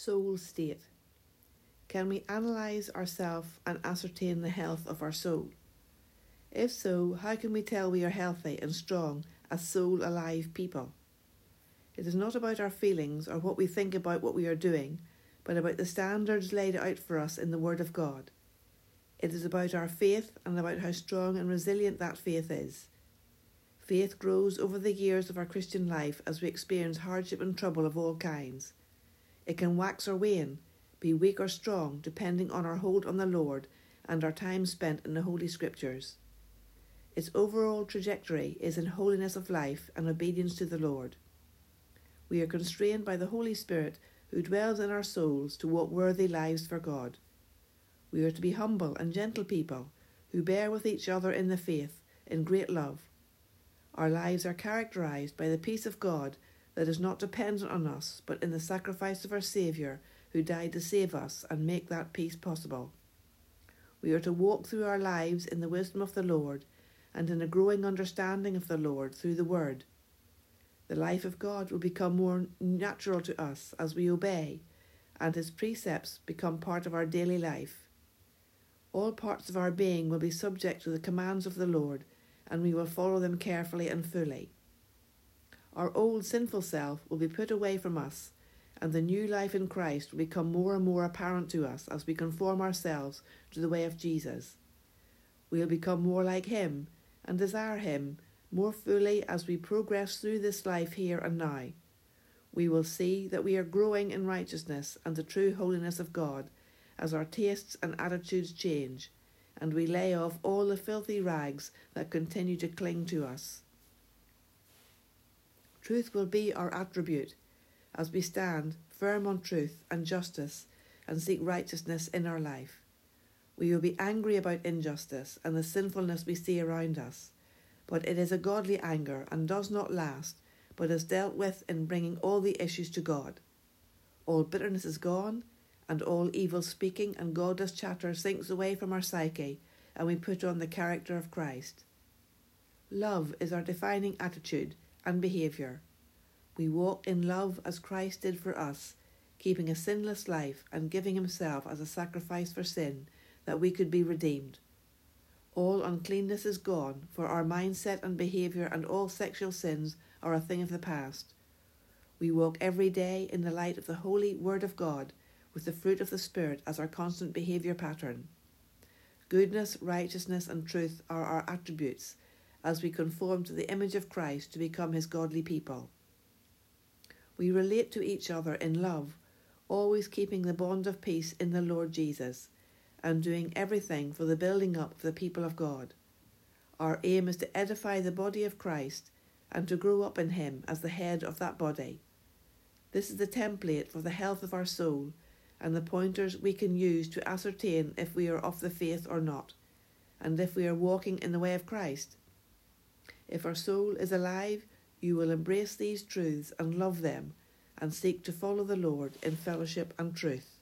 Soul state. Can we analyse ourselves and ascertain the health of our soul? If so, how can we tell we are healthy and strong as soul alive people? It is not about our feelings or what we think about what we are doing, but about the standards laid out for us in the Word of God. It is about our faith and about how strong and resilient that faith is. Faith grows over the years of our Christian life as we experience hardship and trouble of all kinds. It can wax or wane, be weak or strong, depending on our hold on the Lord and our time spent in the Holy Scriptures. Its overall trajectory is in holiness of life and obedience to the Lord. We are constrained by the Holy Spirit who dwells in our souls to walk worthy lives for God. We are to be humble and gentle people who bear with each other in the faith in great love. Our lives are characterized by the peace of God that is not dependent on us, but in the sacrifice of our Saviour, who died to save us and make that peace possible. We are to walk through our lives in the wisdom of the Lord and in a growing understanding of the Lord through the Word. The life of God will become more natural to us as we obey, and His precepts become part of our daily life. All parts of our being will be subject to the commands of the Lord, and we will follow them carefully and fully. Our old sinful self will be put away from us, and the new life in Christ will become more and more apparent to us as we conform ourselves to the way of Jesus. We will become more like Him and desire Him more fully as we progress through this life here and now. We will see that we are growing in righteousness and the true holiness of God as our tastes and attitudes change, and we lay off all the filthy rags that continue to cling to us. Truth will be our attribute as we stand firm on truth and justice and seek righteousness in our life. We will be angry about injustice and the sinfulness we see around us, but it is a godly anger and does not last, but is dealt with in bringing all the issues to God. All bitterness is gone, and all evil speaking and godless chatter sinks away from our psyche, and we put on the character of Christ. Love is our defining attitude and behaviour. We walk in love as Christ did for us, keeping a sinless life and giving himself as a sacrifice for sin, that we could be redeemed. All uncleanness is gone, for our mindset and behaviour and all sexual sins are a thing of the past. We walk every day in the light of the holy Word of God, with the fruit of the Spirit as our constant behaviour pattern. Goodness, righteousness, and truth are our attributes, as we conform to the image of Christ to become his godly people. We relate to each other in love, always keeping the bond of peace in the Lord Jesus, and doing everything for the building up of the people of God. Our aim is to edify the body of Christ and to grow up in him as the head of that body. This is the template for the health of our soul and the pointers we can use to ascertain if we are of the faith or not, and if we are walking in the way of Christ. If our soul is alive, you will embrace these truths and love them, and seek to follow the Lord in fellowship and truth.